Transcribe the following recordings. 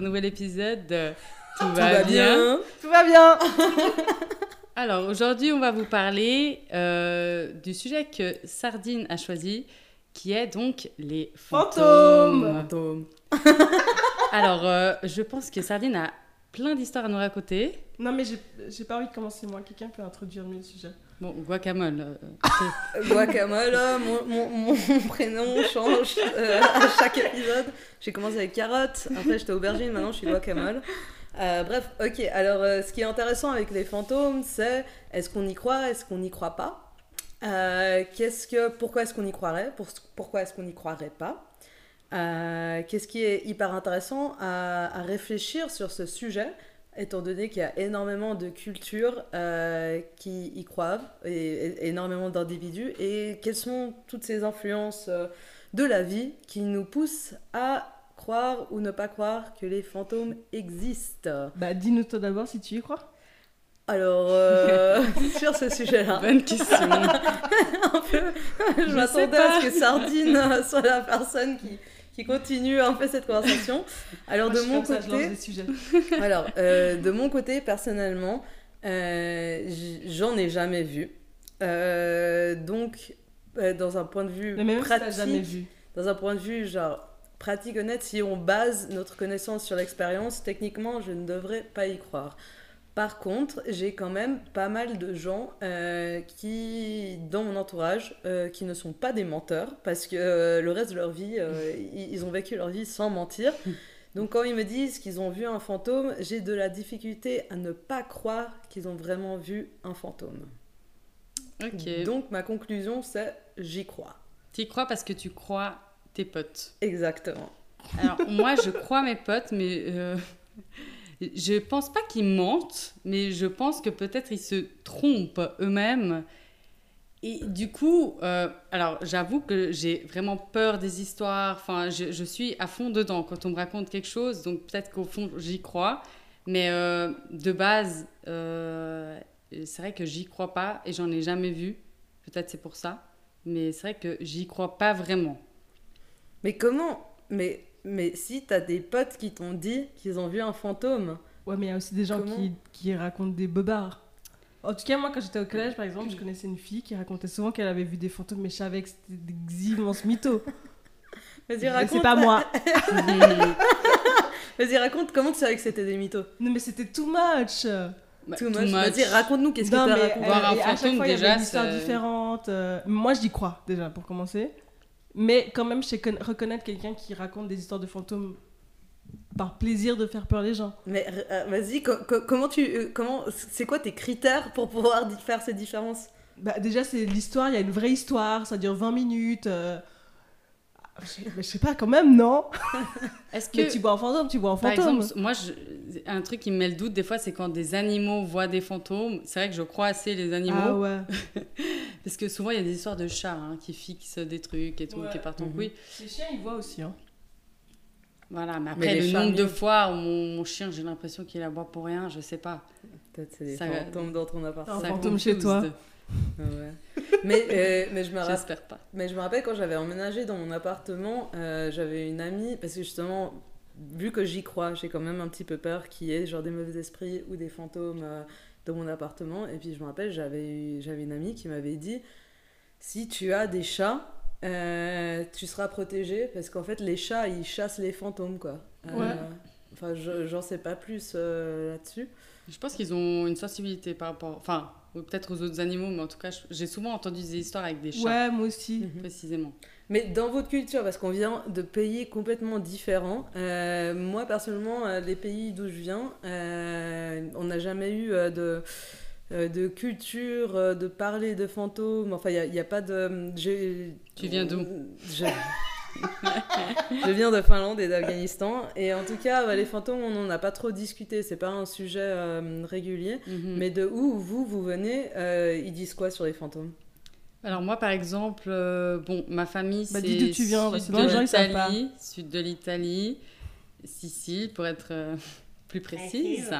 un nouvel épisode de Tout, va, bien. Tout va bien. Alors aujourd'hui, on va vous parler euh, du sujet que Sardine a choisi, qui est donc les fantômes. Fantôme. Alors, euh, je pense que Sardine a plein d'histoires à nous raconter. Non, mais j'ai- j'ai pas envie de commencer moi. Quelqu'un peut introduire mieux le sujet. Bon, guacamole. euh, Guacamole, mon, mon, prénom change euh, à chaque épisode. J'ai commencé avec carotte, après j'étais aubergine, maintenant je suis guacamole. Euh, bref, ok, alors euh, ce qui est intéressant avec les fantômes, c'est est-ce qu'on y croit, est-ce qu'on n'y croit pas? Euh, qu'est-ce que, Pourquoi est-ce qu'on y croirait Pour- Pourquoi est-ce qu'on n'y croirait pas? Euh, Qu'est-ce qui est hyper intéressant à réfléchir sur ce sujet? Étant donné qu'il y a énormément de cultures euh, qui y croient et, et énormément d'individus, et quelles sont toutes ces influences euh, de la vie qui nous poussent à croire ou ne pas croire que les fantômes existent? Bah, dis-nous toi d'abord si tu y crois. Alors, euh, sur ce sujet-là, Bonne question. un peu, je, Je m'attendais à ce que Sardine soit la personne qui, qui continue un peu cette conversation. Alors, Moi, de mon ça, je côté... des sujets. Alors, euh, de mon côté, personnellement, euh, j'en ai jamais vu. Euh, donc, dans un point de vue Mais même si t'as pratique, jamais vu. dans un point de vue genre pratique honnête, si on base notre connaissance sur l'expérience, techniquement, je ne devrais pas y croire. Par contre, j'ai quand même pas mal de gens euh, qui, dans mon entourage, euh, qui ne sont pas des menteurs, parce que euh, le reste de leur vie, ils, ils ont vécu leur vie sans mentir. Donc quand ils me disent qu'ils ont vu un fantôme, j'ai de la difficulté à ne pas croire qu'ils ont vraiment vu un fantôme. Ok. Donc ma conclusion, c'est j'y crois. Tu y crois parce que tu crois tes potes. Exactement. Alors, moi, je crois mes potes, mais je pense pas qu'ils mentent, mais je pense que peut-être ils se trompent eux-mêmes. Et du coup, euh, alors j'avoue que j'ai vraiment peur des histoires. Enfin, je, suis à fond dedans quand on me raconte quelque chose, donc peut-être qu'au fond j'y crois. Mais euh, de base, euh, c'est vrai que j'y crois pas et j'en ai jamais vu. Peut-être c'est pour ça. Mais c'est vrai que j'y crois pas vraiment. Mais comment Mais, mais si t'as des potes qui t'ont dit qu'ils ont vu un fantôme, Ouais, mais il y a aussi des gens Comment qui, qui racontent des bobards. En tout cas, moi, quand j'étais au collège, par exemple, je connaissais une fille qui racontait souvent qu'elle avait vu des fantômes, mais je savais que c'était des immenses mythos. vas-y Mais raconte. C'est pas moi. Vas-y raconte comment tu savais que c'était des mythos? Non, mais c'était too much. Bah, Too much. Vas-y raconte-nous qu'est-ce que t'as raconté? Voir un et à chaque fantôme, fois, il y déjà, avait une histoire c'est- différente. euh, Moi, j'y crois, déjà, pour commencer. Mais quand même, je sais conna- reconnaître quelqu'un qui raconte des histoires de fantômes par plaisir de faire peur les gens. Mais euh, vas-y co- co- comment tu euh, comment c'est quoi tes critères pour pouvoir faire ces différences? Bah, déjà, c'est l'histoire, il y a une vraie histoire, ça dure 20 minutes. euh, mais je sais pas, quand même, non Est-ce Mais que, tu vois un fantôme, tu vois un par fantôme. exemple, moi, je- un truc qui me met le doute, des fois, c'est quand des animaux voient des fantômes. C'est vrai que je crois assez les animaux. ah ouais. Parce que souvent, il y a des histoires de chats hein, qui fixent des trucs et tout, Ouais. qui partent en Mhm. couille. Les chiens, ils voient aussi. Hein. Voilà, mais Mais après, le nombre de fois où mon, mon chien, j'ai l'impression qu'il aboie pour rien, je sais pas. Peut-être c'est des Ça- fantômes dans ton appart. Un Ça fantôme chez toi. Ouais. mais euh, mais je me rappelle pas. Mais je me rappelle quand j'avais emménagé dans mon appartement, euh, j'avais une amie, parce que justement, vu que j'y crois, j'ai quand même un petit peu peur qu'il y ait genre des mauvais esprits ou des fantômes euh, dans mon appartement. Et puis je me rappelle, j'avais j'avais une amie qui m'avait dit, si tu as des chats, tu seras protégé, parce qu'en fait les chats, ils chassent les fantômes, quoi. Ouais. Enfin, je- j'en sais pas plus là-dessus. Je pense qu'ils ont une sensibilité par rapport. Enfin, peut-être aux autres animaux, mais en tout cas, j'ai souvent entendu des histoires avec des chats, Ouais, moi aussi. précisément. Mais dans votre culture, parce qu'on vient de pays complètement différents, euh, moi personnellement, euh, les pays d'où je viens, euh, on n'a jamais eu de, de culture, de parler de fantômes. Enfin, il n'y a, pas de. Tu viens d'où? je... viens de Finlande et d'Afghanistan. Et en tout cas, bah, les fantômes, on n'en a pas trop discuté. C'est pas un sujet euh, régulier. Mhm. Mais de où vous, vous venez, euh, ils disent quoi sur les fantômes? Alors moi, par exemple, euh, bon, ma famille, Bah, c'est dis d'où tu viens, parce sud sud de l'Italie, Sicile, pour être euh, plus précise,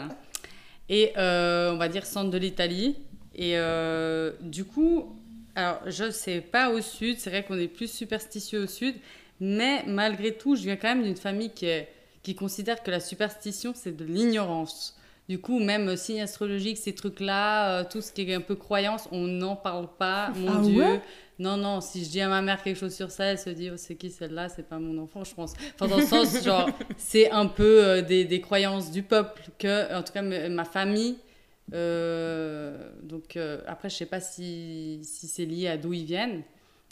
et euh, on va dire centre de l'Italie. Et euh, du coup, alors je sais pas au sud, c'est vrai qu'on est plus superstitieux au sud, mais malgré tout, je viens quand même d'une famille qui est qui considèrent que la superstition, c'est de l'ignorance. Du coup, même euh, signe astrologique, ces trucs-là, euh, tout ce qui est un peu croyance, on n'en parle pas, mon Ah Dieu. ouais non, non, si je dis à ma mère quelque chose sur ça, elle se dit, oh, c'est qui celle-là? C'est pas mon enfant, je pense. Enfin, dans le sens, genre, c'est un peu euh, des, des croyances du peuple que, en tout cas, ma famille. Euh, donc, euh, après, je sais pas si, si c'est lié à d'où ils viennent.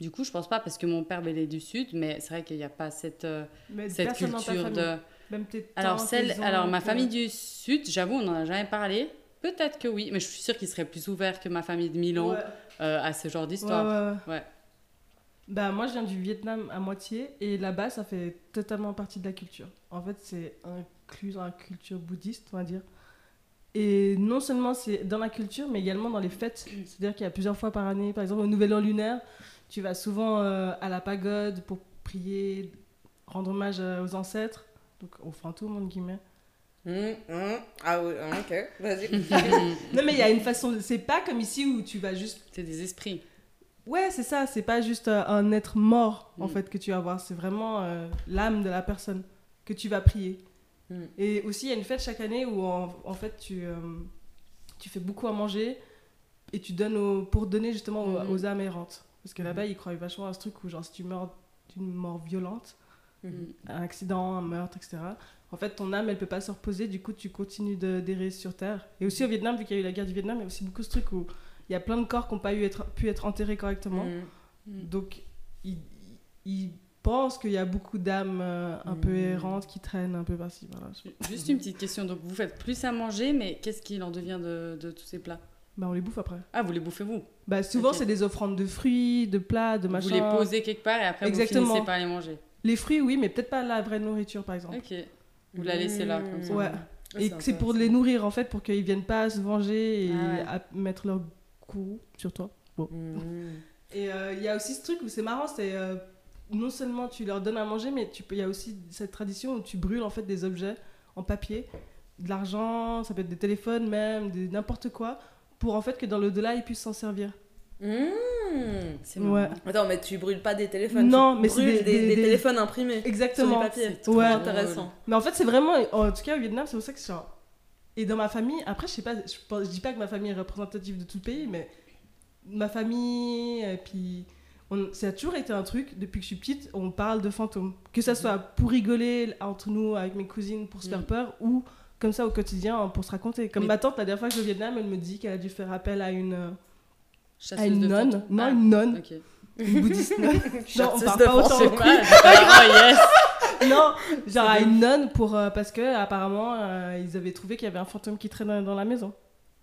Du coup, je pense pas parce que mon père, il est du Sud, mais c'est vrai qu'il n'y a pas cette, euh, Mais cette culture de. Même Alors, celle, alors ma famille du Sud, j'avoue, on n'en a jamais parlé. Peut-être que oui, mais je suis sûre qu'ils seraient plus ouverts que ma famille de Milan Ouais. euh, à ce genre d'histoire. ouais, ouais. Ouais. Bah, moi, je viens du Vietnam à moitié, et là-bas, ça fait totalement partie de la culture. En fait, c'est inclus dans la culture bouddhiste, on va dire. Et non seulement c'est dans la culture, mais également dans les fêtes. C'est-à-dire qu'il y a plusieurs fois par année, par exemple au Nouvel An lunaire, tu vas souvent euh, à la pagode pour prier, rendre hommage euh, aux ancêtres, donc aux fantômes, entre guillemets. Hum, hum. Ah oui, ok, vas-y. Non, mais il y a une façon. de- C'est pas comme ici où tu vas juste c'est des esprits. Ouais, c'est ça, c'est pas juste euh, un être mort en Mm. fait que tu vas voir, c'est vraiment euh, l'âme de la personne que tu vas prier. Mm. Et aussi, il y a une fête chaque année où en, en fait tu, euh, tu fais beaucoup à manger et tu donnes aux- pour donner justement aux, Mhm. aux âmes errantes. Parce que là-bas, ils croient vachement à ce truc où, genre, si tu meurs d'une mort violente, un accident, un meurtre, etc., en fait, ton âme, elle peut pas se reposer, du coup, tu continues de- d'errer sur Terre. Et aussi au Vietnam, vu qu'il y a eu la guerre du Vietnam, il y a aussi beaucoup ce truc où il y a plein de corps qui n'ont pas eu être, pu être enterrés correctement. Donc, ils, ils pensent qu'il y a beaucoup d'âmes euh, un peu Mm. errantes qui traînent un peu par-ci, par-là. Juste une petite question. Donc, vous faites plus à manger, mais qu'est-ce qu'il en devient de, de tous ces plats? Bah, on les bouffe après. Ah, vous les bouffez vous? Bah, souvent, c'est des offrandes de fruits, de plats, de Vous machins. les posez quelque part et après Exactement. vous finissez par les manger. Les fruits, oui, mais peut-être pas la vraie nourriture, par exemple. Ok. Vous la laissez là, comme ça. Ouais. Et c'est pour les nourrir, en fait, pour qu'ils viennent pas se venger et Ah ouais. à- mettre leur coup sur toi. Hum. Et euh, il y a aussi ce truc où c'est marrant, c'est euh, non seulement tu leur donnes à manger, mais tu peux- il y a aussi cette tradition où tu brûles en fait des objets en papier, de l'argent, ça peut être des téléphones même, n'importe quoi, pour en fait que dans l'au-delà ils puissent s'en servir. Hum. C'est. Ouais. Attends, mais tu brûles pas des téléphones. Non, tu mais c'est des- des, des- téléphones imprimés. Exactement. Sur du papier. C'est Ouais. Intéressant. Mais en fait c'est vraiment, en tout cas au Vietnam c'est pour ça que c'est genre... Et dans ma famille, après je sais pas, je dis pas que ma famille est représentative de tout le pays, mais ma famille, et puis on, ça a toujours été un truc, depuis que je suis petite, on parle de fantômes. Que ça soit pour rigoler entre nous, avec mes cousines, pour se faire Mm. peur, ou comme ça au quotidien, pour se raconter. Comme Mais- ma tante, la dernière fois que je suis au Vietnam, elle me dit qu'elle a dû faire appel à une, euh, Chasseuse à une de nonne. Non, Ah, une nonne, Ok. une bouddhiste nonne. Non, on parle pas autant. j'étais là, oh yes non, genre à une nonne pour, euh, parce que apparemment euh, ils avaient trouvé qu'il y avait un fantôme qui traînait dans la maison.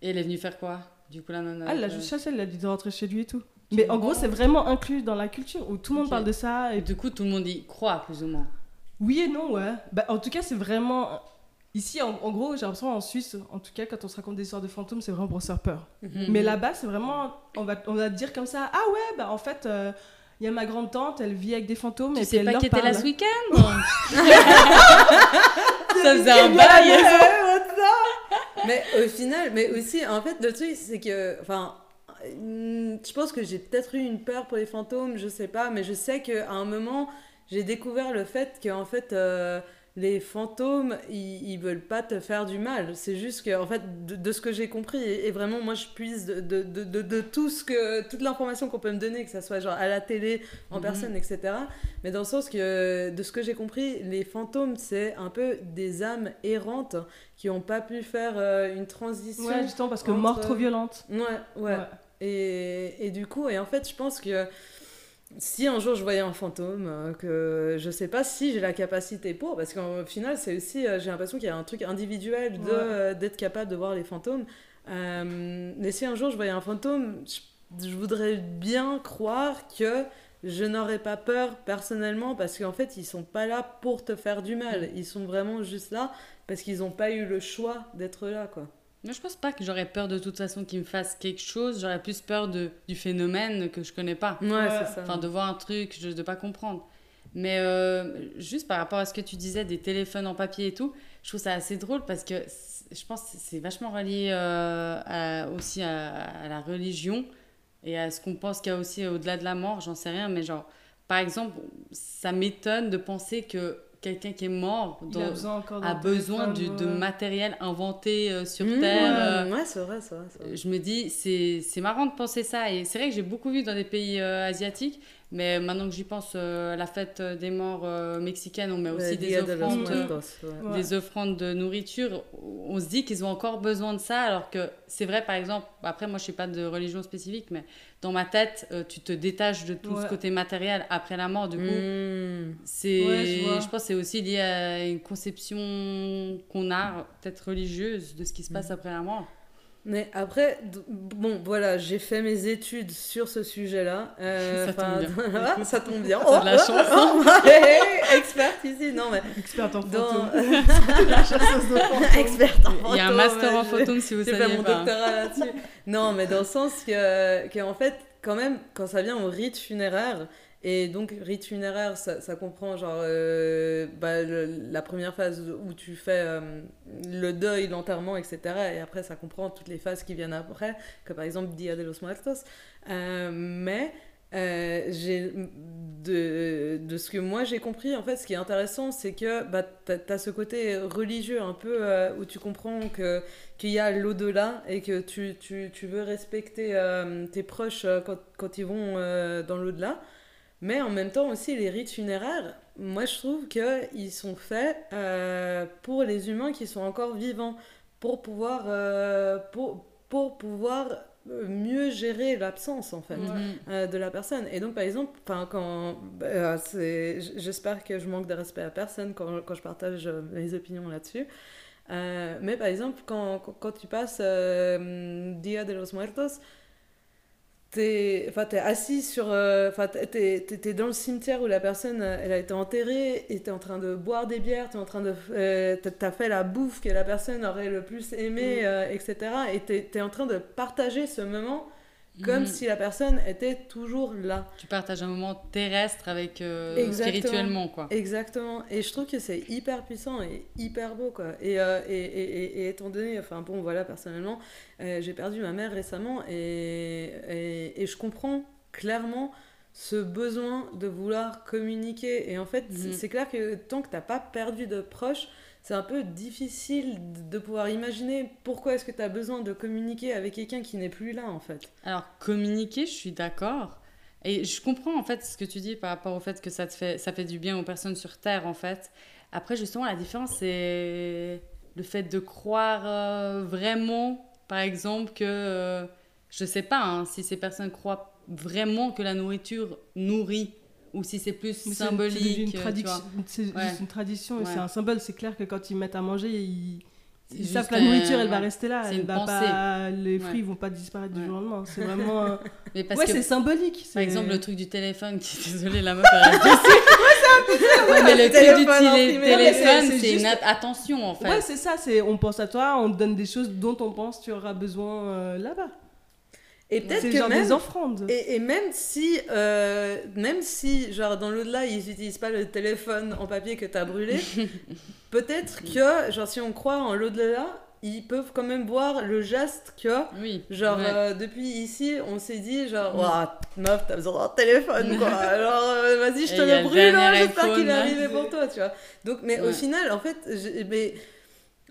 Et elle est venue faire quoi Du coup, la nana. Ah, elle l'a euh, juste chassé, elle a dit de rentrer chez lui et tout. Mais en gros, c'est vraiment inclus dans la culture où tout le monde parle de ça. Et du coup, tout le monde y croit, plus ou moins. Oui et non, ouais. Bah, en tout cas, c'est vraiment. Ici, en, en gros, j'ai l'impression en Suisse, en tout cas, quand on se raconte des histoires de fantômes, c'est vraiment pour se faire peur. Mhm. Mais là-bas, c'est vraiment. On va, on va te dire comme ça Ah ouais, bah en fait, euh, il y a ma grande tante, elle vit avec des fantômes Tu et sais puis elle pas qui était là ce week-end Ça faisait un bail mais au final, mais aussi, en fait, le truc, c'est que, enfin, je pense que j'ai peut-être eu une peur pour les fantômes, je sais pas, mais je sais qu'à un moment, j'ai découvert le fait que, en fait, euh, les fantômes, ils, ils veulent pas te faire du mal. C'est juste que, en fait, de, de ce que j'ai compris, et, et vraiment, moi, je puise de, de, de, tout ce que, toute l'information qu'on peut me donner, que ça soit genre à la télé, en Mhm. personne, etc. Mais dans le sens que, de ce que j'ai compris, les fantômes, c'est un peu des âmes errantes qui n'ont pas pu faire euh, une transition. Ouais, justement, parce que entre- mort trop violente. Ouais, ouais. Et, et du coup, et en fait, je pense que si un jour je voyais un fantôme, euh, que je sais pas si j'ai la capacité pour, parce qu'au final, c'est aussi, euh, j'ai l'impression qu'il y a un truc individuel de, Ouais. euh, d'être capable de voir les fantômes. Euh, mais si un jour je voyais un fantôme, je, je voudrais bien croire que je n'aurais pas peur personnellement, parce qu'en fait, ils sont pas là pour te faire du mal. Ils sont vraiment juste là parce qu'ils n'ont pas eu le choix d'être là, quoi. Moi, je pense pas que j'aurais peur de toute façon qu'il me fasse quelque chose. J'aurais plus peur de, du phénomène que je connais pas. Ouais, Ouais. c'est ça. Enfin, de voir un truc, de pas comprendre. Mais euh, juste par rapport à ce que tu disais des téléphones en papier et tout, je trouve ça assez drôle parce que je pense que c'est vachement relié euh, à- aussi à, à la religion et à ce qu'on pense qu'il y a aussi au-delà de la mort, j'en sais rien. Mais genre, par exemple, ça m'étonne de penser que quelqu'un qui est mort a besoin a du- de matériel inventé euh, sur Mmh, Terre. euh, ouais, c'est vrai, c'est vrai. c'est vrai. je me dis, c'est c'est marrant de penser ça. Et c'est vrai que j'ai beaucoup vu dans des pays euh, asiatiques, mais maintenant que j'y pense, euh, la fête des morts euh, mexicaine, on met aussi Ouais, des Dia de offrandes. euh, Muertos, ouais. Ouais. des offrandes de nourriture, on se dit qu'ils ont encore besoin de ça, alors que c'est vrai, par exemple, après, moi, je sais pas de religion spécifique, mais dans ma tête, euh, tu te détaches de tout ce côté matériel après la mort, du coup, Mmh. c'est, je pense que c'est aussi lié à une conception qu'on a, peut-être religieuse, de ce qui se passe après la mort. Mais après, bon, voilà, j'ai fait mes études sur ce sujet-là. Euh, Ça tombe bien. voilà, ça tombe bien. T'as de la chance, hein. oh, hey, experte ici, non mais Experte en dans fantôme. Experte en Il y a un fantôme, master en photone si vous J'ai fait saviez mon pas. doctorat là-dessus. Non, mais dans le sens que, que, en fait, quand même, quand ça vient au rite funéraire, et donc rite funéraire, ça, comprend genre euh, bah, la première phase où tu fais euh, le deuil, l'enterrement, etc. Et après, ça comprend toutes les phases qui viennent après, comme par exemple Dia de los Muertos. Euh, mais de, ce que moi j'ai compris, en fait, ce qui est intéressant, c'est que bah, tu as, ce côté religieux un peu où tu comprends qu'il y a l'au-delà et que tu, veux respecter tes proches quand, ils vont dans l'au-delà. Mais en même temps aussi, les rites funéraires, moi je trouve qu'ils sont faits euh, pour les humains qui sont encore vivants, pour pouvoir, euh, pour, pour pouvoir euh, mieux gérer l'absence en fait Ouais. Euh, de la personne. Et donc, par exemple, quand, j'espère que je manque de respect à personne quand, quand je partage mes opinions là-dessus. Euh, mais par exemple, quand, quand, tu passes Dia de los Muertos, t'es, enfin, assis sur, euh, enfin, t'es, t'es dans le cimetière où la personne, elle a été enterrée, et t'es en train de boire des bières, t'es en train de, euh, t'as- fait la bouffe que la personne aurait le plus aimé, Mm. euh, etc. Et t'es, t'es en train de partager ce moment comme Mhm. si la personne était toujours là. Tu partages un moment terrestre avec euh, spirituellement, quoi. Exactement. Et je trouve que c'est hyper puissant et hyper beau, quoi. Et, euh, et, et, étant donné, enfin bon, voilà, personnellement, euh, j'ai perdu ma mère récemment et, je comprends clairement ce besoin de vouloir communiquer. Et en fait, Mhm. c'est clair que tant que t'as pas perdu de proches, c'est un peu difficile de pouvoir imaginer pourquoi est-ce que tu as besoin de communiquer avec quelqu'un qui n'est plus là, en fait. Alors, communiquer, je suis d'accord. Et je comprends en fait ce que tu dis par rapport au fait que ça te fait, ça fait du bien aux personnes sur Terre en fait. Après, justement, la différence, c'est le fait de croire euh, vraiment, par exemple, que. euh, je sais pas hein, si ces personnes croient vraiment que la nourriture nourrit ou si c'est plus c'est- symbolique. une c'est Ouais. juste une tradition Ouais. c'est un symbole. C'est clair que quand ils mettent à manger, ils, savent que la un- nourriture, elle va rester là. C'est Elle une va pensée. pas, les fruits vont pas disparaître du jour au lendemain. C'est vraiment. un- Mais parce ouais, que c'est symbolique. Par exemple, le truc du téléphone, qui désolée, la meuf, elle reste. Ouais, mais le truc du téléphone c'est- une attention en fait. Ouais, c'est ça. C'est on pense à toi, on te donne des choses dont on pense tu auras besoin euh, là-bas. Et peut-être que genre même... des offrandes. Et, et même si, euh, même si, genre, dans l'au-delà, ils n'utilisent pas le téléphone en papier que tu as brûlé, peut-être que, genre, si on croit en l'au-delà, ils peuvent quand même voir le geste que, Oui. genre, ouais. euh, depuis ici, on s'est dit, genre, Mm. Ouah, meuf, t'as besoin d'un téléphone, quoi. Alors, euh, vas-y, je te le le brûle, hein, j'espère qu'il est arrivé pour toi, tu vois. Donc, mais au Ouais. final, en fait, mais,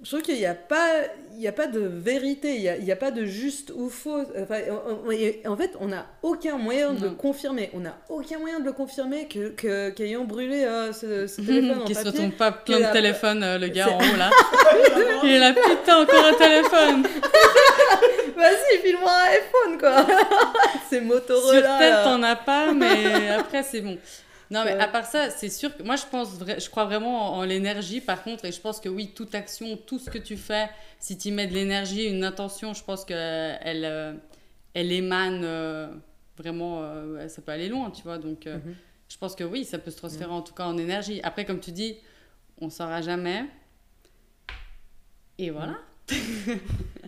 je trouve qu'il n'y a pas il y a pas de vérité il n'y a, pas de juste ou faux enfin, on- on- et en fait on n'a aucun moyen de le Non. confirmer on n'a aucun moyen de le confirmer que- qu'ayant brûlé euh, ce, ce téléphone en Qui se retombe pas plein de la- téléphones, euh, le gars en haut là. Il est là, putain, encore un téléphone. vas-y file-moi un iPhone quoi c'est Sur Motorola tête, là. t'en as pas, mais après, c'est bon. Non, mais à part ça, c'est sûr que moi, je pense, je crois vraiment en, en l'énergie, par contre, et je pense que oui, toute action, tout ce que tu fais, si tu mets de l'énergie, une intention, je pense qu'elle elle, elle émane euh, vraiment, euh, ça peut aller loin, tu vois. Donc, euh, Mhm. je pense que oui, ça peut se transférer en tout cas en énergie. Après, comme tu dis, on saura jamais. Et voilà.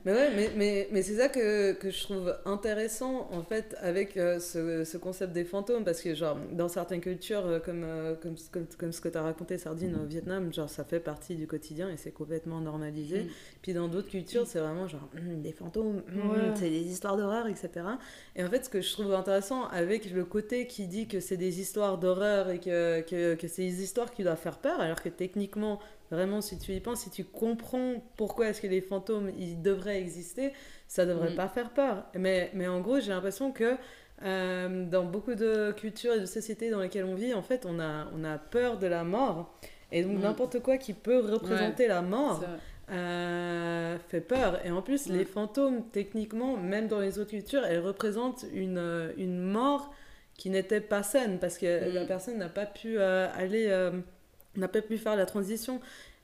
Mais ouais, mais, mais, mais c'est ça que, que je trouve intéressant en fait avec euh, ce, ce concept des fantômes parce que genre dans certaines cultures euh, comme, euh, comme, comme, comme ce que tu as raconté Sardine au Vietnam, genre ça fait partie du quotidien et c'est complètement normalisé. Mm. Puis dans d'autres cultures, c'est vraiment genre hum, des fantômes, Ouais. c'est des histoires d'horreur, etc. Et en fait, ce que je trouve intéressant avec le côté qui dit que c'est des histoires d'horreur et que, que, que c'est des histoires qui doivent faire peur, alors que techniquement, vraiment, si tu y penses, si tu comprends pourquoi est-ce que les fantômes, ils devraient exister, ça devrait Mm. pas faire peur. Mais, mais en gros, j'ai l'impression que euh, dans beaucoup de cultures et de sociétés dans lesquelles on vit, en fait, on a, on a peur de la mort. Et donc, Mm. n'importe quoi qui peut représenter la mort euh, fait peur. Et en plus, Mm. les fantômes, techniquement, même dans les autres cultures, elles représentent une, euh, une mort qui n'était pas saine parce que Mm. la personne n'a pas pu euh, aller, n'a pas pu faire la transition.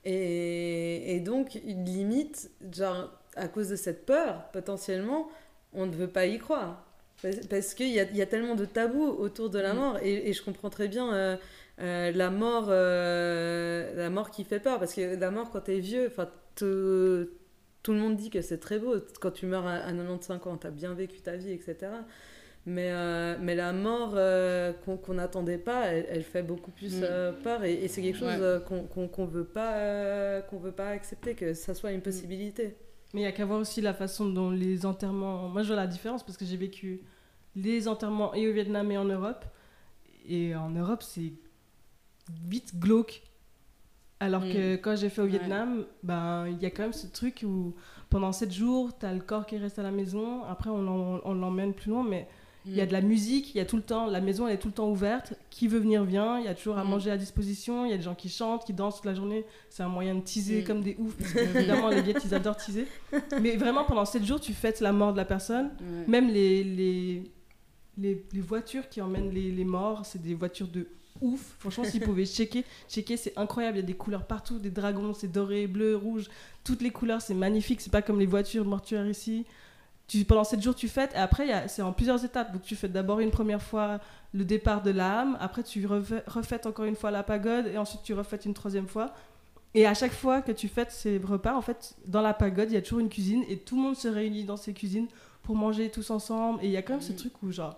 Et, et donc, limite, genre, à cause de cette peur, potentiellement, on ne veut pas y croire. Parce, parce qu'il y a, y a tellement de tabous autour de la Mm. mort. Et, et je comprends très bien euh, euh, la, mort, euh, la mort qui fait peur. Parce que la mort, quand t'es vieux, te- tout le monde dit que c'est très beau. Quand tu meurs à, à 95 ans, t'as bien vécu ta vie, etc. Mais, euh, mais la mort euh, qu'on qu'on n'attendait pas, elle, elle fait beaucoup plus Mm. euh, peur. Et, et c'est quelque chose Ouais. qu'on qu'on veut, pas, veut pas accepter, que ça soit une possibilité. Mais il y a qu'à voir aussi la façon dont les enterrements. Moi, je vois la différence parce que j'ai vécu les enterrements et au Vietnam et en Europe. Et en Europe, c'est vite glauque. Alors que quand j'ai fait au Ouais. Vietnam, ben il y a quand même ce truc où pendant 7 jours, t'as le corps qui reste à la maison. Après, on l'emmène plus loin, mais il y a de la musique, il y a tout le temps, la maison elle est tout le temps ouverte. Qui veut venir vient, il y a toujours à Mm. manger à disposition, il y a des gens qui chantent, qui dansent toute la journée. C'est un moyen de teaser Mm. comme des oufs, parce que évidemment les Viettes ils adorent teaser. Mais vraiment pendant 7 jours, tu fêtes la mort de la personne. Ouais. Même les, les, les, les voitures qui emmènent les, les morts, c'est des voitures de ouf. Franchement, s'ils pouvaient checker, checker c'est incroyable. Il y a des couleurs partout, des dragons, c'est doré, bleu, rouge. Toutes les couleurs, c'est magnifique. C'est pas comme les voitures mortuaires ici. Tu, pendant 7 jours, tu fêtes. Et après, c'est en plusieurs étapes. Donc, tu fêtes d'abord une première fois le départ de l'âme. Après, tu refêtes encore une fois la pagode. Et ensuite, tu refêtes une troisième fois. Et à chaque fois que tu fêtes ces repas, en fait, dans la pagode, il y a toujours une cuisine. Et tout le monde se réunit dans ces cuisines pour manger tous ensemble. Et il y a quand même ce truc où, genre,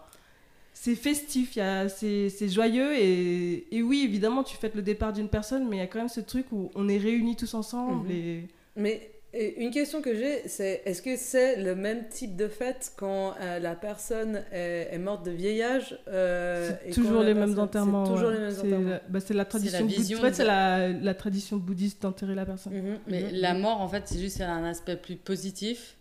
c'est festif, c'est joyeux. Et, et oui, évidemment, tu fêtes le départ d'une personne, mais il y a quand même ce truc où on est réunis tous ensemble. Mhm. Et Mais et une question que j'ai, c'est est-ce que c'est le même type de fête quand euh, la personne est, est morte de vieillage euh, c'est toujours les mêmes enterrements. C'est toujours ouais. les mêmes C'est enterrements. la- bah, c'est la tradition la bouddhiste. vision En fait, c'est la, la tradition bouddhiste d'enterrer la personne. Mhm, Mais mhm, la mhm. mort, en fait, c'est juste elle a un aspect plus positif.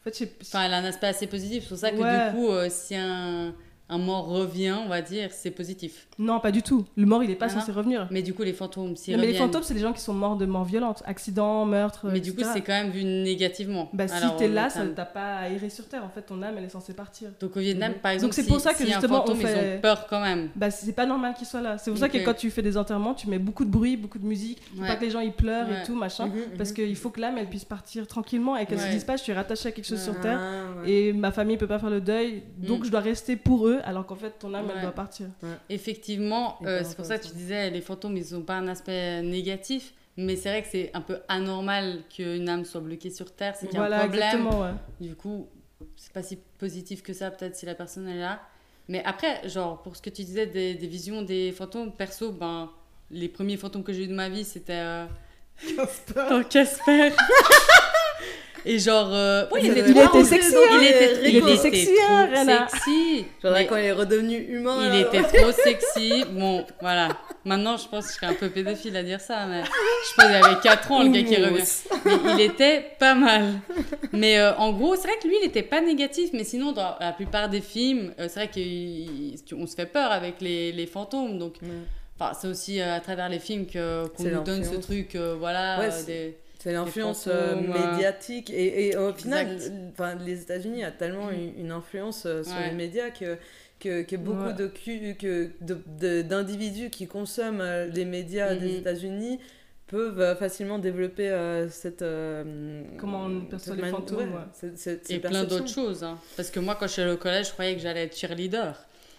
En fait, c'est- Enfin, elle a un aspect assez positif. C'est pour ça que Ouais. du coup, euh, si un, un mort revient, on va dire, c'est positif. Non, pas du tout. Le mort, il est pas Ah non censé revenir. Mais du coup, les fantômes, s'ils Non, mais les reviennent- fantômes, c'est les gens qui sont morts de mort violente, accident, meurtre. Mais du coup, c'est quand même vu négativement. Bah, si Alors, t'es euh, là, ça t'as pas à errer sur terre. En fait, ton âme, elle est censée partir. Donc au Vietnam, Mhm. par exemple, c'est si, pour ça que si justement, on fantôme, ils fait- ont peur quand même. Bah, c'est pas normal qu'il soit là. C'est pour ça que quand tu fais des enterrements, tu mets beaucoup de bruit, beaucoup de musique. Ouais. pas que les gens ils pleurent Ouais. et tout, machin. Mhm, Parce mhm. qu'il faut que l'âme, elle puisse partir tranquillement et qu'elle se Ouais. dise pas, je suis rattachée à quelque chose sur terre. Ah, ouais. Et ma famille peut pas faire le deuil, donc Mm. je dois rester pour eux, alors qu'en fait ton âme elle doit partir. Effectivement, euh, c'est pour ça que tu disais, les fantômes, ils n'ont pas un aspect négatif. Mais c'est vrai que c'est un peu anormal qu'une âme soit bloquée sur Terre. C'est qu'il y a Voilà, un problème. Ouais. Du coup, c'est pas si positif que ça, peut-être, si la personne est là. Mais après, genre, pour ce que tu disais des, des visions des fantômes, perso, ben, les premiers fantômes que j'ai eu de ma vie, c'était euh, dans Casper. Et genre, euh, ouais, il était trop être sexy, dans Il était, il était sexy, hein, trop Rena. sexy. Genre Mais quand il est redevenu humain. il là. était trop sexy. Bon, voilà. Maintenant, je pense que je serais un peu pédophile à dire ça, mais je pense qu'il avait 4 ans, le gars qui revient. Mais il était pas mal. Mais euh, en gros, c'est vrai que lui, il était pas négatif, mais sinon, dans la plupart des films, euh, c'est vrai qu'on se fait peur avec les, les fantômes. Donc, enfin, c'est aussi euh, à travers les films qu'on nous donne ce truc, euh, voilà. Ouais, euh, des... C'est l'influence euh, euh, médiatique. Et, et au final, enfin, les États-Unis a tellement Mm. une, une influence euh, sur Ouais. les médias que, que, que beaucoup Ouais. de que de- de- d'individus qui consomment euh, les médias des Mhm. États-Unis peuvent facilement développer euh, cette. euh, Comment on perçoit les fantômes, ouais, cette- cette- Et plein d'autres choses. hein. Parce que moi, quand je suis allée au collège, je croyais que j'allais être cheerleader.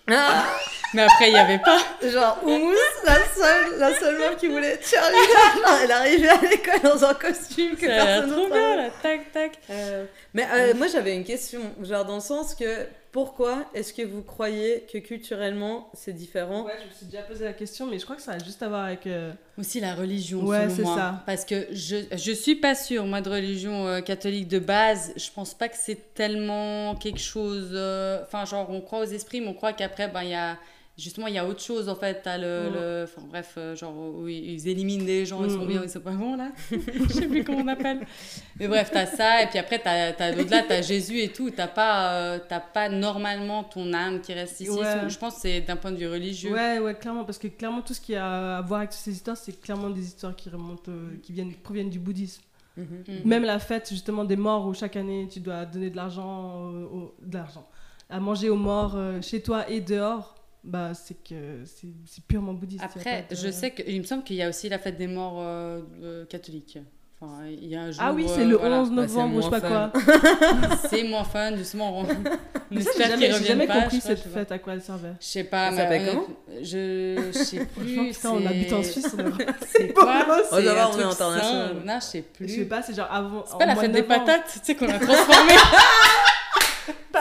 Ah, Mais après, il n'y avait pas. genre, Oumous, la seule, la seule meuf qui voulait genre, elle arrivait à l'école dans un costume que Ça personne trop bien, là. Tac, tac. Euh, mais euh, moi j'avais une question, genre dans le sens que pourquoi est-ce que vous croyez que culturellement c'est différent Ouais, je me suis déjà posé la question, mais je crois que ça a juste à voir avec. euh, Aussi la religion, Ouais, c'est ça. Parce que je, je suis pas sûre, moi, de religion euh, catholique de base. Je pense pas que c'est tellement quelque chose. euh, Enfin, genre, on croit aux esprits, mais on croit qu'après, ben, il y a. Justement, il y a autre chose en fait. T'as le, le- Enfin, bref, euh, genre, où ils éliminent des gens, ils sont Mm, bien, ils sont pas bons là. Je sais plus comment on appelle. Mais bref, t'as ça, et puis après, t'as, t'as, au-delà, t'as Jésus et tout. T'as pas, euh, t'as pas normalement ton âme qui reste ici. Ouais. Je pense que c'est d'un point de vue religieux. Ouais, ouais, clairement, parce que clairement, tout ce qui a à voir avec ces histoires, c'est clairement des histoires qui remontent, euh, qui viennent, proviennent du bouddhisme. Mhm. Mhm. Même la fête, justement, des morts où chaque année, tu dois donner de l'argent, euh, au- de l'argent, à manger aux morts euh, chez toi et dehors, bah, c'est que c'est c'est purement bouddhiste. Après, de- je sais qu'il me semble qu'il y a aussi la fête des morts euh, euh, catholiques. Enfin, il y a un jour. Ah oui, euh, c'est le voilà. 11 Bah, c'est novembre ou je sais moins pas fun. quoi. C'est moins fun, justement. On, on Mais ça, espère j'ai jamais, pas, compris cette pas. fête, à quoi elle servait. Je sais pas, Ça mais comment je, je sais Franchement, plus. putain, on habite en Suisse, on C'est quoi C'est va, un on est truc international. Non, je sais plus. Je sais pas, c'est genre avant. C'est pas la fête de des patates, tu sais, qu'on a transformé.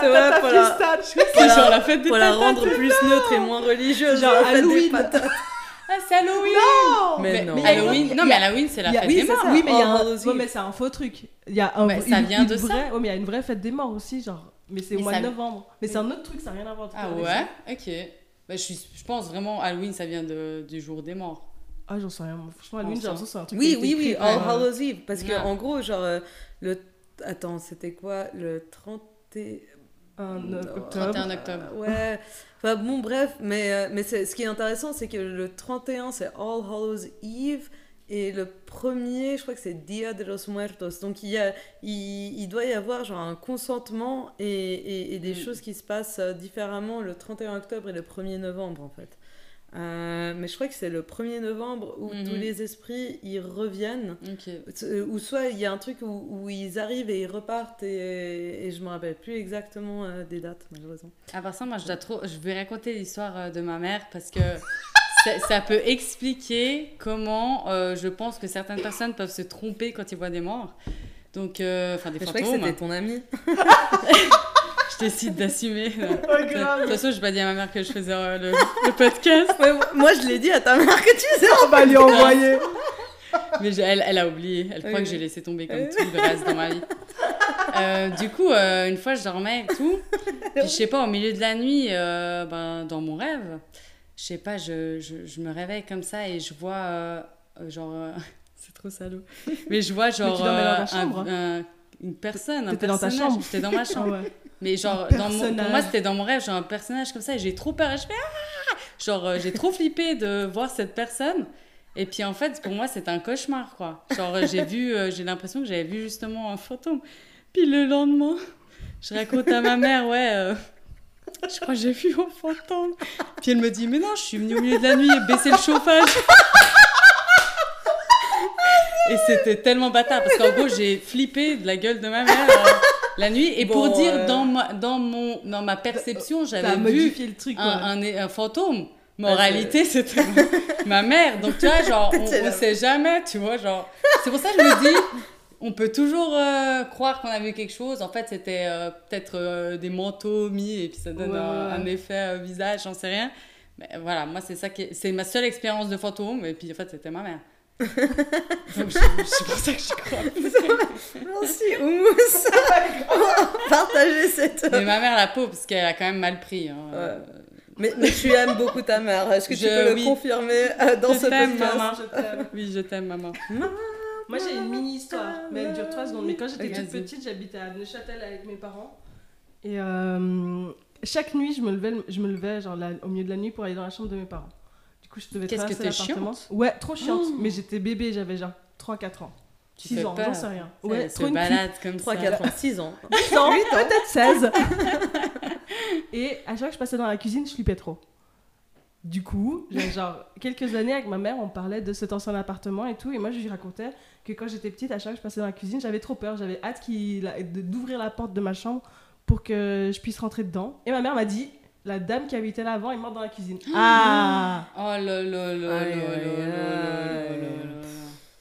Patata C'est vrai, pour la- pistache. c'est genre la fête des Pour la rendre plus neutre et moins religieuse, Genre Halloween. Ah, c'est Halloween Mais non. mais il y a- Halloween, non, mais Halloween, c'est la fête oui, des morts. Oui, mais il y a un... Ouais, mais c'est un faux truc. Il y a un ça une- vient une de ça. vraie... ouais, mais il y a une vraie fête des morts aussi, genre. Mais c'est au mois de novembre. Mais c'est un autre truc, ça n'a rien à voir. tout Ah ouais? Ok. Bah, je, suis, je pense vraiment Halloween, ça vient de, du jour des morts. Ah, j'en sais rien. Franchement, Halloween, j'ai l'impression que c'est un truc. Oui, oui, oui, All euh, Hallows Eve. Parce que en gros, genre, euh, le. Attends, c'était quoi? Le 30. Et- Un euh, Non, octobre. 31 octobre. Ouais. Enfin bon, bref, mais, euh, mais c'est- ce qui est intéressant, c'est que le 31, c'est All Hallows Eve. Et le premier, je crois que c'est Dia de los Muertos. Donc il, y a, il, il doit y avoir genre un consentement et, et, et des Mm. choses qui se passent euh, différemment le 31 octobre et le 1er novembre en fait. Euh, mais je crois que c'est le 1er novembre où Mhm. tous les esprits ils reviennent. Ok. Euh, Ou soit il y a un truc où, où ils arrivent et ils repartent et, et je me rappelle plus exactement euh, des dates malheureusement. À part ça, moi, je, dois trop... je vais raconter l'histoire de ma mère parce que ça, ça peut expliquer comment euh, je pense que certaines personnes peuvent se tromper quand ils voient des morts. Donc, enfin, des Mais je crois que fantômes. c'était ton ami. Décide d'assumer. De toute façon, je pas dit à ma mère que je faisais euh, le, le podcast. Ouais, moi je l'ai dit à ta mère que tu faisais. On va lui envoyer. Mais je- elle, elle a oublié. Elle croit que j'ai laissé tomber comme tout le reste dans ma vie. Euh, du coup, euh, une fois, je dormais et tout. Puis, je sais pas, au milieu de la nuit, euh, ben, dans mon rêve, je sais pas, je, je, je me réveille comme ça et je vois, genre, euh, c'est trop salaud. Mais je vois, genre, tu dormais dans ta chambre un- un- une personne, un T'étais dans ta personnage. chambre J'étais dans ma Ah chambre. ouais. Mais genre, Un dans mon- pour personnage. moi, c'était dans mon rêve, genre un personnage comme ça, et j'ai trop peur. Et je fais Ah Genre, euh, j'ai trop flippé de voir cette personne. Et puis en fait, pour moi, c'est un cauchemar, quoi. Genre, j'ai vu, euh, j'ai l'impression que j'avais vu justement un fantôme. Puis le lendemain, je raconte à ma mère, ouais, euh, je crois que j'ai vu un fantôme. Puis elle me dit, mais non, je suis venue au milieu de la nuit et baisser le chauffage. Et c'était tellement bâtard parce qu'en gros, j'ai flippé de la gueule de ma mère euh, la nuit. Et pour dire, euh, dans, ma, dans, mon, dans ma perception, j'avais vu le truc, quoi. un, un, un fantôme. Mais Ah, en c'est- réalité, c'était ma mère. Donc, tu vois, genre, on, la- sait jamais, tu vois, genre. C'est pour ça que je me dis, on peut toujours euh, croire qu'on a vu quelque chose. En fait, c'était euh, peut-être euh, des manteaux mis et puis ça donne Ouais, un, un effet visage, j'en sais rien. Mais voilà, moi, c'est ça qui est- c'est ma seule expérience de fantôme. Et puis, en fait, c'était ma mère. Donc, c'est pour ça que je crois. Merci Oumous. Partager cette. Mais ma mère, la pauvre, parce qu'elle a quand même mal pris. hein. Ouais. Mais, mais tu aimes beaucoup ta mère. Est-ce que tu Je- peux le confirmer euh, dans Je ce t'aime, podcast maman. Je t'aime. Oui, je t'aime, maman. Moi j'ai une mini histoire, mais elle dure 3 secondes. Mais quand j'étais toute petite, j'habitais à Neuchâtel avec mes parents. Et euh, chaque nuit, je me levais, je me levais genre, au milieu de la nuit pour aller dans la chambre de mes parents. Du coup, je devais Qu'est-ce que t'es chiante Ouais, trop chiante. Oh. Mais j'étais bébé, j'avais genre 3-4 ans. Tu 6 fais ans, j'en sais rien. Ouais, trop une balade comme 3, ça. 4 ans, 6 ans. 10 ans, peut-être 16. Et à chaque fois que je passais dans la cuisine, je flippais trop. Du coup, genre quelques années avec ma mère, on parlait de cet ancien appartement et tout. Et moi, je lui racontais que quand j'étais petite, à chaque fois que je passais dans la cuisine, j'avais trop peur. J'avais hâte d'ouvrir la porte de ma chambre pour que je puisse rentrer dedans. Et ma mère m'a dit la dame qui habitait là avant est morte dans la cuisine. Ah Oh là là là là aïe, là là aïe. là là.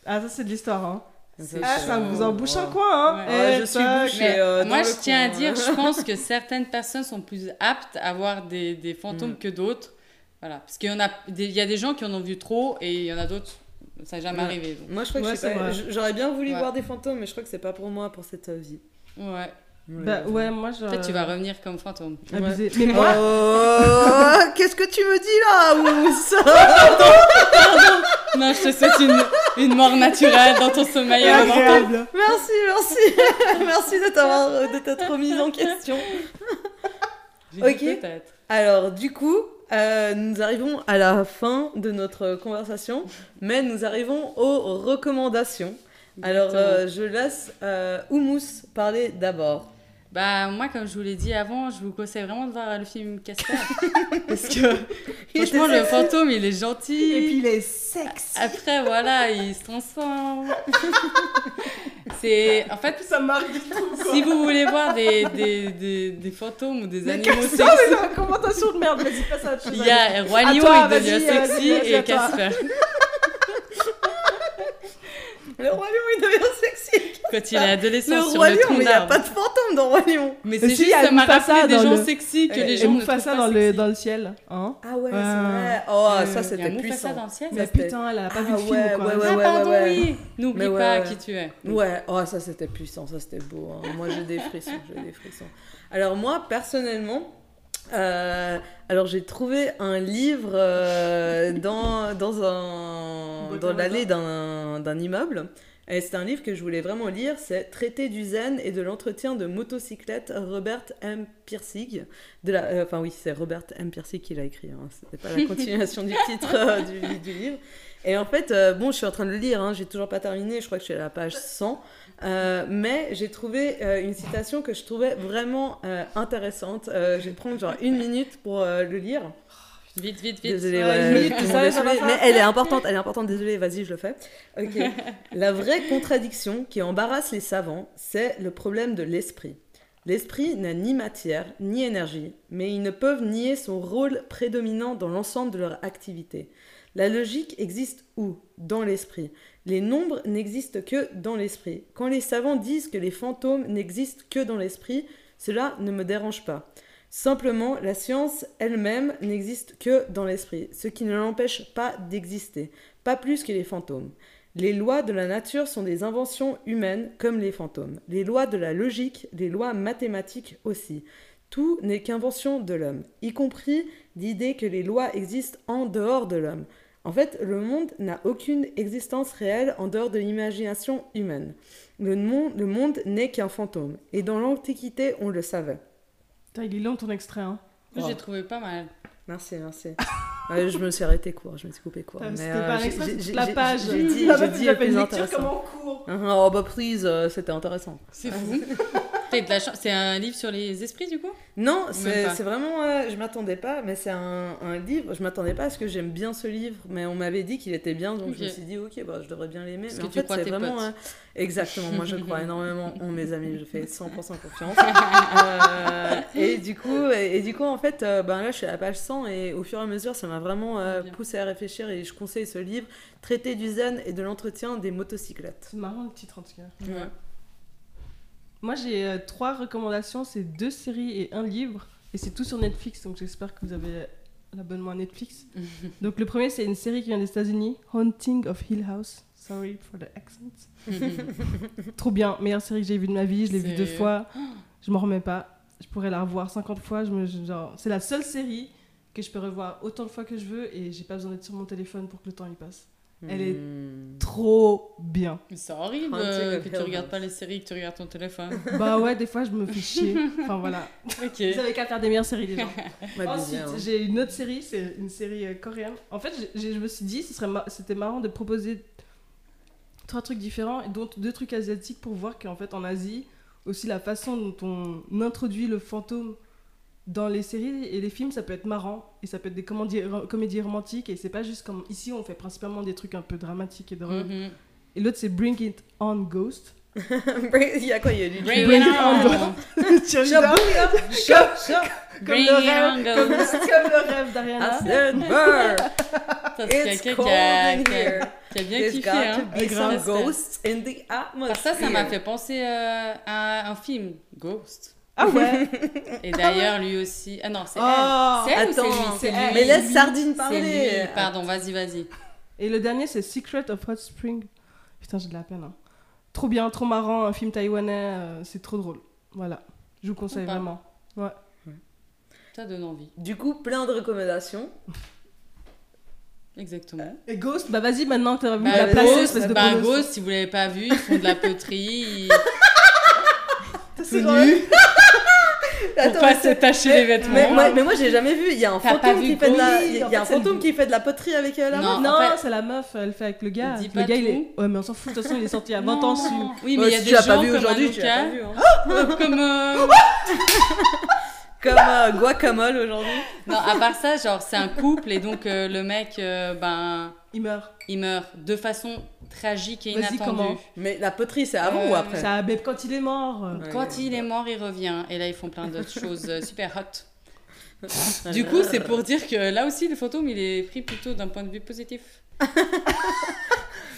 Ah, ça, c'est de l'histoire, hein. C'est Ah, ça vous en bouche un coin, hein. Ouais. Ouais, Eh, je suis bouchée. Mais euh, moi, je tiens à dire, je pense que certaines personnes sont plus aptes à voir des, des fantômes Mm. que d'autres. Voilà. Parce qu'il y, en a, des- il y a des gens qui en ont vu trop et il y en a d'autres, ça n'a jamais Ouais. arrivé. donc. Moi, je crois que j'aurais bien voulu Ouais. voir des fantômes, mais je crois que c'est pas pour moi, pour cette euh, vie. Ouais. Bah, ouais, moi, je. Peut-être tu vas revenir comme fantôme. Abusé. Mais moi, Oh, qu'est-ce que tu me dis là, Ous Non, je te souhaite une, une mort naturelle dans ton sommeil agréable. Merci, merci, merci de t'avoir, de t'être remise en question. J'ai dit Ok. Peut-être. Alors, du coup, euh, nous arrivons à la fin de notre conversation, mais nous arrivons aux recommandations. Alors, euh, je laisse euh, Oumous parler d'abord. Bah, moi, comme je vous l'ai dit avant, je vous conseille vraiment de voir le film Casper. parce que, franchement, le fantôme, il est gentil. Et puis, il est sexe. Après, voilà, il se transforme. C'est. En fait, Ça marque du tout, quoi. si vous voulez voir des, des, des, des fantômes ou des Mais animaux sexy, mais la recommandation de merde, vas-y, passe à autre chose. il y a toi, il devient sexy, et. Casper. Le Roi Lion, il devient sexy. Quand il est adolescent Le sur Roi le Lion, tronc mais il n'y a pas de fantôme dans Roi Lion. Mais c'est si, juste, ça m'a Mufasa rappelé des dans gens le- sexy que les Et gens ne trouvent dans pas le, sexy. dans le ciel. Hein Ah ouais, Ouais. c'est vrai. Oh, Euh, ça, c'était Mufasa puissant. dans le ciel Mais putain, elle a pas Ah vu le film ouais, ou quoi. ouais, ouais, Ah, ouais, pardon, ouais. oui N'oublie pas ouais. qui tu es. Ouais, oh, ça c'était puissant, ça c'était beau. hein. Moi j'ai des frissons, j'ai des frissons. Alors moi personnellement, euh, alors j'ai trouvé un livre euh, dans, dans, un, dans l'allée d'un d'un immeuble. Et c'est un livre que je voulais vraiment lire, c'est Traité du zen et de l'entretien de motocyclette Robert M. De la, euh, enfin oui, c'est Robert M. Pirsig qui l'a écrit, hein. c'était pas la continuation du titre euh, du, du livre. Et en fait, euh, bon, je suis en train de le lire, hein, j'ai toujours pas terminé, je crois que je suis à la page 100. Euh, mais j'ai trouvé une citation que je trouvais vraiment intéressante. Je vais prendre genre une minute pour le lire. Vite, vite, vite. Désolée, Ouais, ouais, ça ça ça mais elle est importante, elle est importante, désolée, vas-y, je le fais. Ok. La vraie contradiction qui embarrasse les savants, c'est le problème de l'esprit. L'esprit n'a ni matière, ni énergie, mais ils ne peuvent nier son rôle prédominant dans l'ensemble de leur activité. La logique existe où? Dans l'esprit. Les nombres n'existent que dans l'esprit. Quand les savants disent que les fantômes n'existent que dans l'esprit, cela ne me dérange pas. Simplement, la science elle-même n'existe que dans l'esprit, ce qui ne l'empêche pas d'exister, pas plus que les fantômes. Les lois de la nature sont des inventions humaines comme les fantômes. Les lois de la logique, les lois mathématiques aussi. Tout n'est qu'invention de l'homme, y compris l'idée que les lois existent en dehors de l'homme. En fait, le monde n'a aucune existence réelle en dehors de l'imagination humaine. Le monde, le monde n'est qu'un fantôme, et dans l'Antiquité, on le savait. Putain, il est long ton extrait, hein. Moi, Oh. j'ai trouvé pas mal. Merci, merci. Ouais, je me suis arrêté court, je me suis coupé court. Ah, mais, C'était euh, pas un j'ai- extrait, j'ai- j'ai- toute la j'ai- page. J'ai dit, j'ai dit fait une lecture comme en cours. Ah, Oh bah please, euh, c'était intéressant. C'est fou. T'as de la chance. C'est un livre sur les esprits, du coup? Non, c'est vraiment, euh, je m'attendais pas, mais c'est un, un livre, je m'attendais pas à ce que j'aime bien ce livre, mais on m'avait dit qu'il était bien, donc je me suis dit ok, bah, je devrais bien l'aimer. Mais que en tu fait, c'est vraiment, potes. euh, exactement, moi je crois énormément en mes amis, je fais 100% confiance. Euh, et du coup, et, et du coup en fait, euh, ben là je suis à la page 100 et au fur et à mesure, ça m'a vraiment euh, poussé à réfléchir et je conseille ce livre, Traité du zen et de l'entretien des motocyclettes. C'est marrant le titre en tout cas. Ouais. Moi j'ai euh, trois recommandations, c'est deux séries et un livre. Et c'est tout sur Netflix, donc j'espère que vous avez l'abonnement à Netflix. donc le premier c'est une série qui vient des États-Unis, Haunting of Hill House. Sorry for the accent. Trop bien, meilleure série que j'ai vue de ma vie, je l'ai vue deux fois. Je m'en remets pas. Je pourrais la revoir 50 fois. Je me, genre, c'est la seule série que je peux revoir autant de fois que je veux et j'ai pas besoin d'être sur mon téléphone pour que le temps y passe. Elle est Hmm. Trop bien. Mais c'est horrible Haunting euh, que tu regardes House. pas les séries, que tu regardes ton téléphone. Bah ouais, des fois je me fais chier. Enfin voilà. ok. Vous avez qu'à faire des meilleures séries les gens. Ouais, Ensuite, hein. j'ai une autre série, c'est une série euh, coréenne. En fait, je me suis dit, ce serait c'était marrant de proposer trois trucs différents, dont deux trucs asiatiques pour voir qu'en fait, en Asie, aussi la façon dont on introduit le fantôme dans les séries et les films, ça peut être marrant, et ça peut être des comédies, comédies romantiques, et c'est pas juste comme ici, on fait principalement des trucs un peu dramatiques et drôles. Mhm. Et l'autre, c'est Bring It On Ghost. Il y a quoi Il y a du Bring Bring it it on. chop. Comme Bring le it rêve, on, comme, ghost. comme le rêve d'Ariana. It's quelqu'un cold in here. qui a bien There's kiffé. got Hein. to be some ghosts in the atmosphere. Par ça, ça m'a fait penser euh, à un film, Ghost. Ah ouais. Et d'ailleurs, lui aussi. Ah non, c'est Oh, elle. C'est elle ou c'est lui? Attends, C'est c'est lui. elle. mais laisse lui, Sardine C'est parler. lui. Pardon, vas-y, vas-y. Et le dernier, c'est Secret of Hot Spring. Putain, j'ai de la peine. hein. Trop bien, trop marrant, un film taïwanais, euh, c'est trop drôle. Voilà, je vous conseille vraiment. Ouais. Ça donne envie. Du coup, plein de recommandations. Exactement. Et Ghost, bah vas-y maintenant, t'as vu Bah, la Ghost, espèce de bah. Ghost, si vous l'avez pas vu, ils font de la poterie. Ils... C'est tout vrai. nus pour Attends, pas mais se tacher les vêtements. mais, moi, mais moi, j'ai jamais vu. Il y a un fantôme qui fait de la, il y a un fantôme le- qui fait de la poterie avec la Non. meuf. Non, c'est la meuf, elle fait avec le gars. Dis Le gars, il est. Ouais, mais on s'en fout, de toute façon, il est sorti a 20 ans. Oui, mais Ouais, il y a si des tu l'as gens pas vu comme Anouka, vu. hein. comme euh, Comme euh, guacamole aujourd'hui. non à part ça genre c'est un couple et donc euh, le mec euh, ben Il meurt. il meurt de façon tragique et Vas-y, inattendue comment Mais la poterie, c'est avant Euh, ou après Ça, mais quand il est mort. euh, Ouais. quand il est mort il revient et là ils font plein d'autres choses euh, super hot du coup c'est pour dire que là aussi le fantôme il est pris plutôt d'un point de vue positif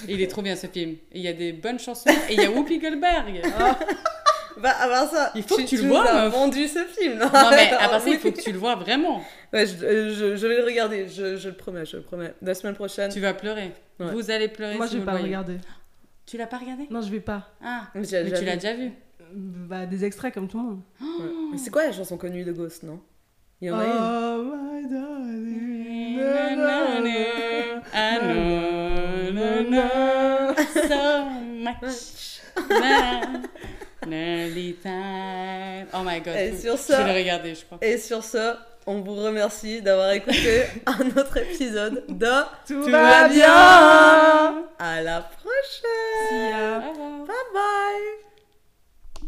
il est trop bien ce film et il y a des bonnes chansons et il y a Whoopi Goldberg Bah, à part ça, Il faut que tu le vois, as vendu ce film. non mais à part ça il faut que tu le vois vraiment Ouais, je, euh, je, je vais le regarder, je, je le promets, je le promets. La semaine prochaine. tu vas pleurer Ouais. vous allez pleurer Moi, si je vais pas le regarder. tu l'as pas regardé Non, je vais pas. ah Mais tu l'as déjà vu Bah, des extraits comme tout le monde. Ouais. Mais c'est quoi la chanson connue de Ghost, non Il y en a une. Oh, my darling. Na, na, na. I know, na, na, so much. Time. Oh my god. Et sur Je ça- vais le regarder, je crois. Et sur ce, on vous remercie d'avoir écouté un autre épisode de Tout, Tout va va bien. À la prochaine See ya. Bye bye